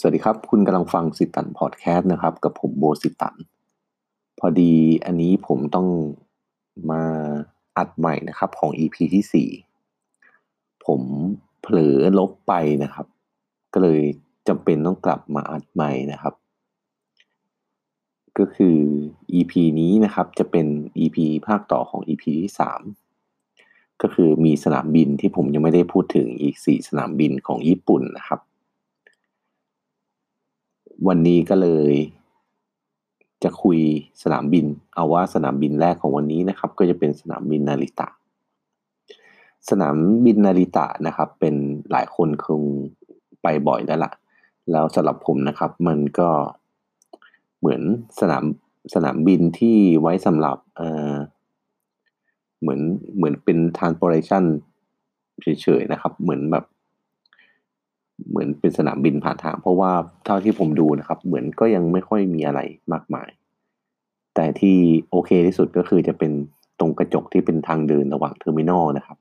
สวัสดีครับ คุณกำลังฟังสิตันพอดแคสต์นะครับ กับผมโบสิตัน พอดีอันนี้ผมต้องมาอัดใหม่นะครับของ EP ที่ 4 ผมเผลอลบไปนะครับ ก็เลยจำเป็นต้องกลับมาอัดใหม่นะครับ ก็คือ EP นี้นะครับจะเป็น EP ภาคต่อของ EP ที่ 3 ก็คือมีสนามบินที่ผมยังไม่ได้พูดถึงอีก 4 สนามบินของญี่ปุ่นนะครับ วันนี้ก็เลย จะคุยสนามบิน เอาว่าสนามบินแรกของวันนี้นะครับ ก็จะเป็นสนามบินนาริตะ สนามบินนาริตะนะครับ เป็นหลายคนคงไปบ่อยแล้วละ่ะ แล้วสำหรับผมนะครับ มันก็เหมือนสนามสนามบินที่ไว้สำหรับเออเหมือนเหมือนเป็น transportation เฉยๆนะครับ เหมือนแบบ เหมือนเป็นสนามบินผ่านทาง เพราะว่าเท่าที่ผมดูนะครับ เหมือนก็ยังไม่ค่อยมีอะไรมากมาย แต่ที่โอเคที่สุดก็คือจะเป็นตรงกระจกที่เป็นทางเดินระหว่าง terminal นะครับ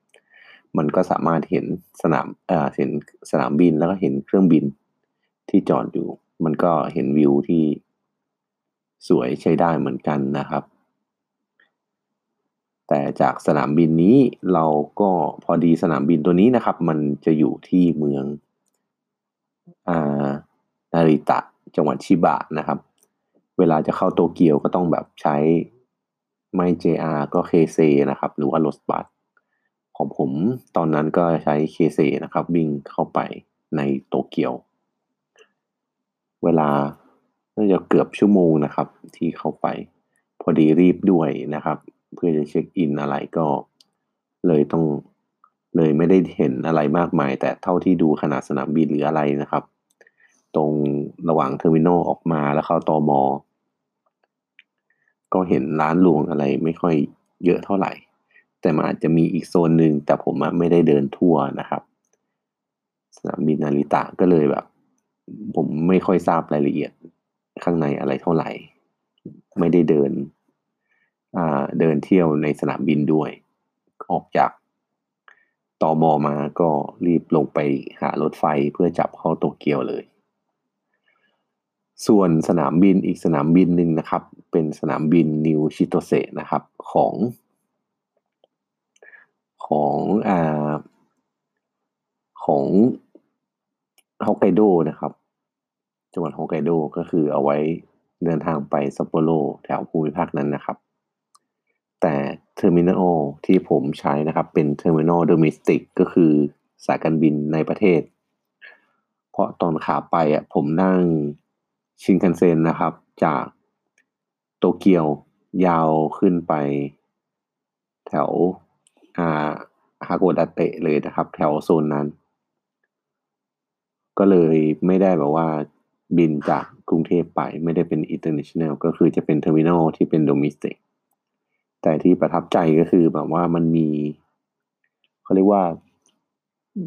มันก็สามารถเห็นสนามเอ่อเห็นสนามบินแล้วก็เห็นเครื่องบินที่จอดอยู่ มันก็เห็นวิวที่สวยใช้ได้เหมือนกันนะครับ แต่จากสนามบินนี้เราก็พอดีสนามบินตัวนี้นะครับ มันจะอยู่ที่เมือง นาริตะจังหวัดชิบะนะครับ เวลาจะเข้าโตเกียวก็ต้องแบบใช้ไม่ JR ก็ KC นะครับ หรือว่ารถบัสของผมตอนนั้นก็ใช้ KC นะครับ วิ่งเข้าไปในโตเกียว เวลาน่าจะเกือบชั่วโมงนะครับ ที่เข้าไป พอดีรีบด้วยนะครับ เพื่อจะเช็คอินอะไรก็เลยต้อง เลยไม่ได้เห็นอะไรมากมาย แต่เท่าที่ดูขนาดสนามบินหรืออะไรนะครับ ตรงระหว่าง terminal ออกมาแล้วเข้าตอมอ ก็เห็นร้านรวงอะไรไม่ค่อยเยอะเท่าไหร่ แต่มันอาจจะมีอีกโซนหนึ่งแต่ผมไม่ได้เดินทั่วนะครับ สนามบินนาริตะก็เลยแบบ ผมไม่ค่อยทราบรายละเอียดข้างในอะไรเท่าไหร่ ไม่ได้เดินเดินเที่ยวในสนามบินด้วย ออกจาก ต่อมอมาก็รีบลงไปหารถไฟเพื่อจับเข้าโตเกียวเลย ส่วนสนามบินอีกสนามบินหนึ่งนะครับ เป็นสนามบินนิวชิโตเซนะครับของ ของอ่าของฮอกไกโดนะครับ จังหวัดฮอกไกโดก็คือเอาไว้เดินทางไปซัปโปโรแถวภูมิภาคนั้นนะครับ แต่ terminal ที่ผมใช้นะครับเป็น terminal domestic ก็คือสายการบินในประเทศ เพราะตอนขาไปอะผมนั่งชินคันเซ็นนะครับ จากโตเกียวยาวขึ้นไป แถวอ่าฮาโกดาเตะเลยนะครับ แถวโซนนั้น ก็เลยไม่ได้แบบว่าบินจากกรุงเทพไปไม่ได้เป็น international ก็คือจะเป็น terminal ที่เป็น domestic แต่ที่ประทับใจก็คือแบบว่ามันมีเขาเรียกว่า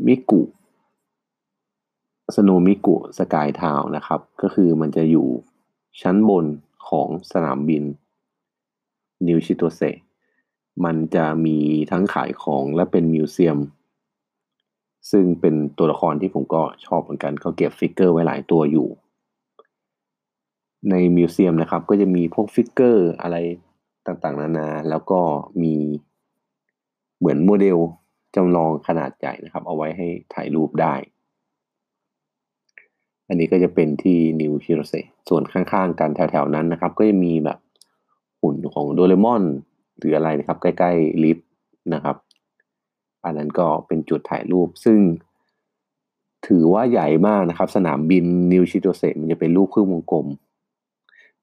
Miku Snow Miku Sky Town นะครับ ก็คือมันจะอยู่ชั้นบนของสนามบินนิวชิโตเซมันจะมีทั้งขายของและเป็น museum ซึ่งเป็นตัวละครที่ผมก็ชอบเหมือนกันเขาเก็บ figure ไว้หลายตัวอยู่ ใน museum นะครับ ก็จะมีพวก figure อะไร ต่างๆ นานา แล้วก็มีเหมือนโมเดลจำลองขนาดใหญ่นะครับ เอาไว้ให้ถ่ายรูปได้ อันนี้ก็จะเป็นที่นิวชิโรเซส่วนข้างๆกันแถวๆนั้นนะครับ ก็จะมีแบบหุ่นของโดเรมอนหรืออะไรนะครับ ใกล้ๆลิฟต์นะครับ อันนั้นก็เป็นจุดถ่ายรูปซึ่งถือว่าใหญ่มากนะครับ สนามบินนิวชิโตเซมันจะเป็นรูปครึ่งวงกลม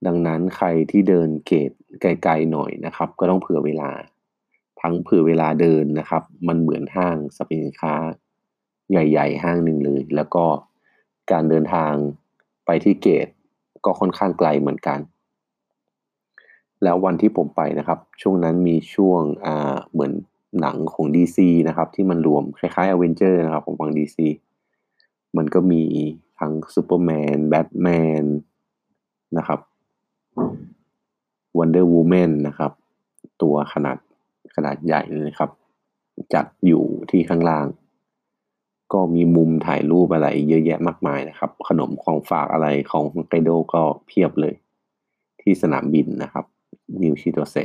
ดังนั้นใครที่เดินเกตไกลๆหน่อยนะครับ ก็ต้องเผื่อเวลา ทั้งเผื่อเวลาเดินนะครับ มันเหมือนห้างสรรพสินค้า ใหญ่ ๆ ห้างหนึ่งเลย แล้วก็การเดินทางไปที่เกตก็ค่อนข้างไกลเหมือนกัน แล้ววันที่ผมไปนะครับ ช่วงนั้นมีช่วงอ่าเหมือนหนังของ DC นะครับ ที่มันรวมคล้ายๆ a v e n g e r นะครับของฝั่ง DC มันก็มีทั้งซูเปอร์แมนแบทแมนนะครับ Wonder Woman นะครับ ตัวขนาดขนาดใหญ่เลยครับ จัดอยู่ที่ข้างล่าง ก็มีมุมถ่ายรูปอะไรเยอะแยะมากมายนะครับ ขนมของฝากอะไรของฮอกไกโดก็เพียบเลย ที่สนามบินนะครับนิวชิโตเซ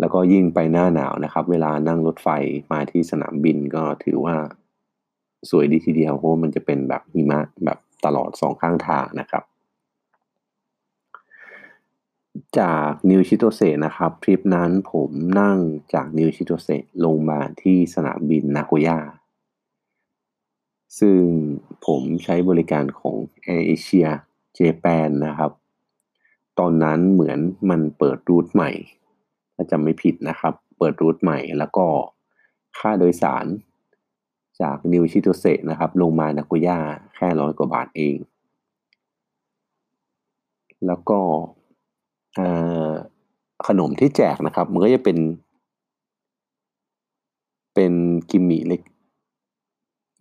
แล้วก็ยิ่งไปหน้าหนาวนะครับ เวลานั่งรถไฟมาที่สนามบินก็ถือว่าสวยดีทีเดียวเพราะมันจะเป็นแบบหิมะแบบตลอดสองข้างทางนะครับ จากนิวชิโตเซนะครับทริปนั้นผมนั่งจากนิวชิโตเซลงมาที่สนามบินนาโกย่าซึ่งผมใช้บริการของ Air Asia Japan นะครับ ตอนนั้นเหมือนมันเปิด route ใหม่ ถ้าจำไม่ผิดนะครับ เปิด route ใหม่แล้วก็ค่าโดยสารจากนิวชิโตเซนะครับ ลงมานาโกย่าแค่ร้อยกว่าบาทเอง แล้วก็ ขนมที่แจกนะครับ มันก็จะเป็น เป็นกิมมิเล็ก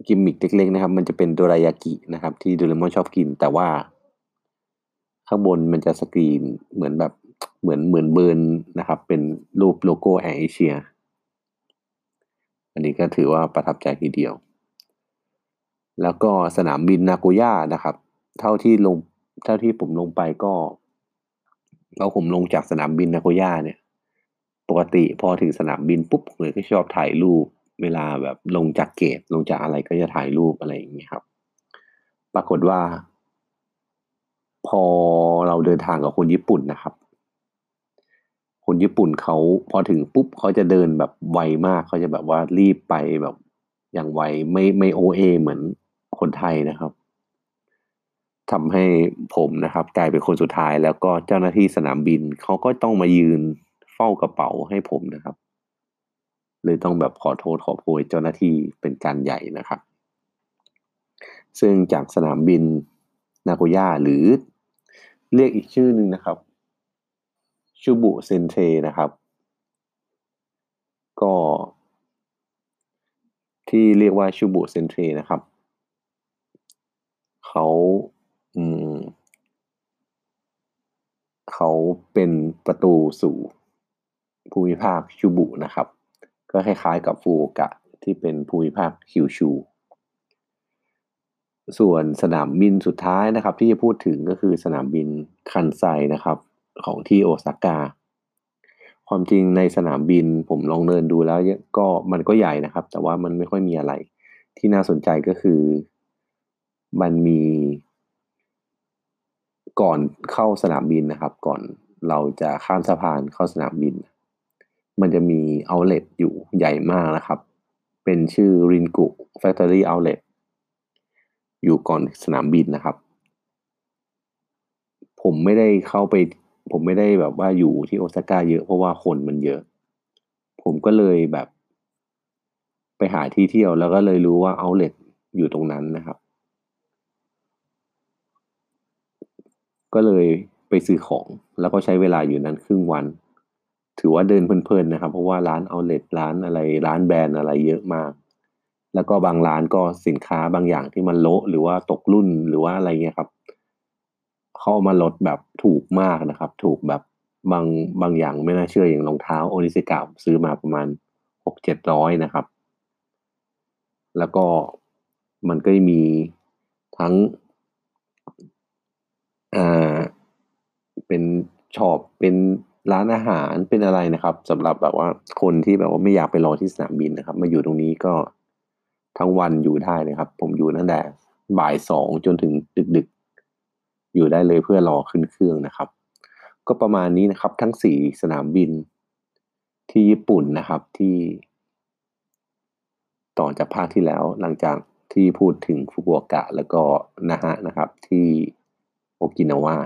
กิมมิกเล็กๆนะครับ มันจะเป็นโดรายากินะครับ ที่โดเรมอนชอบกิน แต่ว่า ข้างบนมันจะสกรีนเหมือนแบบเหมือนเหมือน burn นะครับ เป็นรูปโลโก้แอร์เอเชีย อันนี้ก็ถือว่าประทับใจทีเดียว แล้วก็สนามบินนาโกย่านะครับ เท่าที่ลงเท่าที่ผมลงไปก็ เราผมลงจากสนามบินนาโกย่าเนี่ย ปกติพอถึงสนามบินปุ๊บเลยก็ชอบถ่ายรูป เวลาแบบลงจากเกตลงจากอะไรก็จะถ่ายรูปอะไรอย่างนี้ยครับ ปรากฏว่า พอเราเดินทางกับคนญี่ปุ่นนะครับ คนญี่ปุ่นเขาพอถึงปุ๊บเขาจะเดินแบบไวมากเขาจะแบบว่ารีบไปแบบอย่างไวไม่ไม่โอเอเหมือนคนไทยนะครับ ทำให้ผมนะครับกลายเป็นคนสุดท้าย แล้วก็เจ้าหน้าที่สนามบินเขาก็ต้องมายืนเฝ้ากระเป๋าให้ผมนะครับ เลยต้องแบบขอโทษขอโพยเจ้าหน้าที่เป็นการใหญ่นะครับ ซึ่งจากสนามบินนาโกย่าหรือเรียกอีกชื่อหนึ่งนะครับชูบุเซนเทนะครับ ก็ ที่เรียกว่าชูบุเซนเทนะครับเขาอืม เขาเป็นประตูสู่ภูมิภาคชูบุนะครับ ก็คล้ายๆกับฟูโอกะที่เป็นภูมิภาคคิวชู ส่วนสนามบินสุดท้ายนะครับ ที่จะพูดถึงก็คือสนามบินคันไซนะครับ ของที่โอซาก้าความจริงในสนามบินผมลองเดินดูแล้วก็มันก็ใหญ่นะครับ แต่ว่ามันไม่ค่อยมีอะไร ที่น่าสนใจก็คือ มันมี ก่อนเข้าสนามบินนะครับ ก่อนเราจะข้ามสะพานเข้าสนามบิน มันจะมีเอาเล็ทอยู่ใหญ่มากนะครับ เป็นชื่อรินกุแฟคทอรี่เอาเลทอยู่ก่อนสนามบินนะครับ ผมไม่ได้เข้าไป ผมไม่ได้แบบว่าอยู่ที่โอซาก้าเยอะเพราะว่าคนมันเยอะ ผมก็เลยแบบ ไปหาที่เที่ยวแล้วก็เลยรู้ว่าเอาเล็ทอยู่ตรงนั้นนะครับ ก็เลยไปซื้อของ แล้วก็ใช้เวลาอยู่นั้นครึ่งวัน ถือว่าเดินเพลินๆนะครับ เพราะว่าร้านเอาเลทร้านอะไรร้านแบรนด์อะไรเยอะมาก แล้วก็บางร้านก็สินค้าบางอย่างที่มันโละหรือว่าตกรุ่นหรือว่าอะไรเงี้ยครับเขาเอามาลดแบบถูกมากนะครับ ถูกแบบบางบางอย่างไม่น่าเชื่ออย่างรองเท้าโอนิสิกาซื้อมาประมาณหกเจ็ดร้อยนะครับ แล้วก็มันก็มีทั้ง อ่า เป็นช็อปเป็นร้านอาหารเป็นอะไรนะครับสำหรับแบบว่าคนที่แบบว่าไม่อยากไปรอที่สนามบินนะครับ มาอยู่ตรงนี้ก็ทั้งวันอยู่ได้เลยครับ ผมอยู่ตั้งแต่บ่ายสองจนถึงดึกๆ อยู่ได้เลยเพื่อรอขึ้นเครื่องนะครับ ก็ประมาณนี้นะครับ ทั้งสี่สนามบินที่ญี่ปุ่นนะครับที่ ต่อจากภาคที่แล้วหลังจากที่พูดถึงฟุกุโอกะแล้วก็นะฮะนะครับที่ โอกินาวา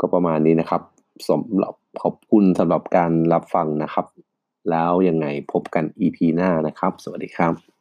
ก็ประมาณนี้นะครับสำหรับขอบคุณสำหรับการรับฟังนะครับ แล้วยังไงพบกัน EP หน้านะครับ สวัสดีครับ